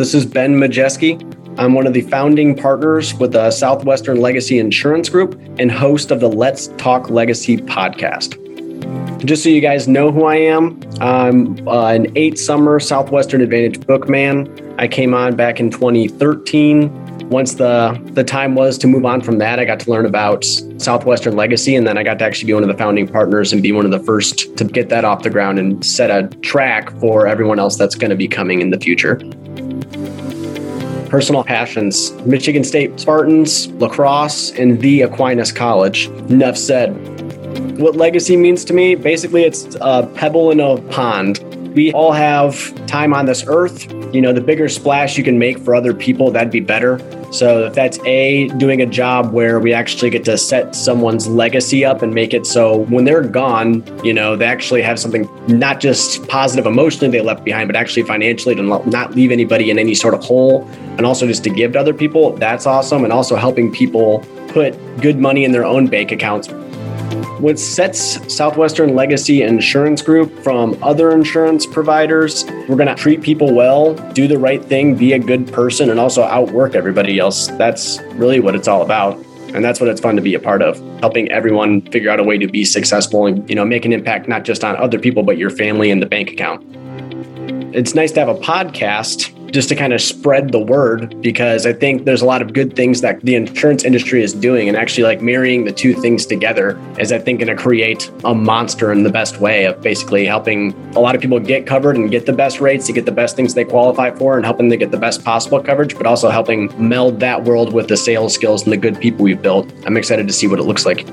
This is Ben Majeske. I'm one of the founding partners with the Southwestern Legacy Insurance Group and host of the Let's Talk Legacy podcast. Just so you guys know who I am, I'm uh, an eight summer Southwestern Advantage bookman. I came on back in 2013 once the the time was to move on from that, I got to learn about Southwestern Legacy, and then I got to actually be one of the founding partners and be one of the first to get that off the ground and set a track for everyone else that's going to be coming in the future. Personal passions Michigan State Spartans, lacrosse, and the Aquinas College. Enough said. What legacy means to me, basically, it's a pebble in a pond. We all have time on this earth. You know, the bigger splash you can make for other people, that'd be better. So if that's A, doing a job where we actually get to set someone's legacy up and make it so when they're gone, you know, they actually have something not just positive emotionally they left behind, but actually financially to not leave anybody in any sort of hole and also just to give to other people, that's awesome. And also helping people put good money in their own bank accounts what sets Southwestern Legacy Insurance Group from other insurance providers, we're going to treat people well, do the right thing, be a good person, and also outwork everybody else. That's really what it's all about. And that's what it's fun to be a part of, helping everyone figure out a way to be successful and, you know, make an impact not just on other people, but your family and the bank account. It's nice to have a podcast just to kind of spread the word because I think there's a lot of good things that the insurance industry is doing and actually like marrying the two things together is I think going to create a monster in the best way of basically helping a lot of people get covered and get the best rates to get the best things they qualify for and helping them get the best possible coverage, but also helping meld that world with the sales skills and the good people we've built. I'm excited to see what it looks like.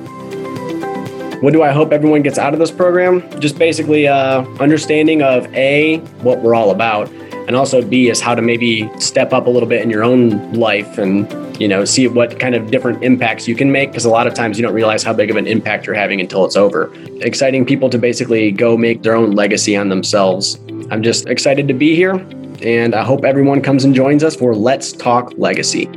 What do I hope everyone gets out of this program? Just basically uh, understanding of A, what we're all about, and also b is how to maybe step up a little bit in your own life and you know see what kind of different impacts you can make because a lot of times you don't realize how big of an impact you're having until it's over. Exciting people to basically go make their own legacy on themselves. I'm just excited to be here and i hope everyone comes and joins us for let's talk legacy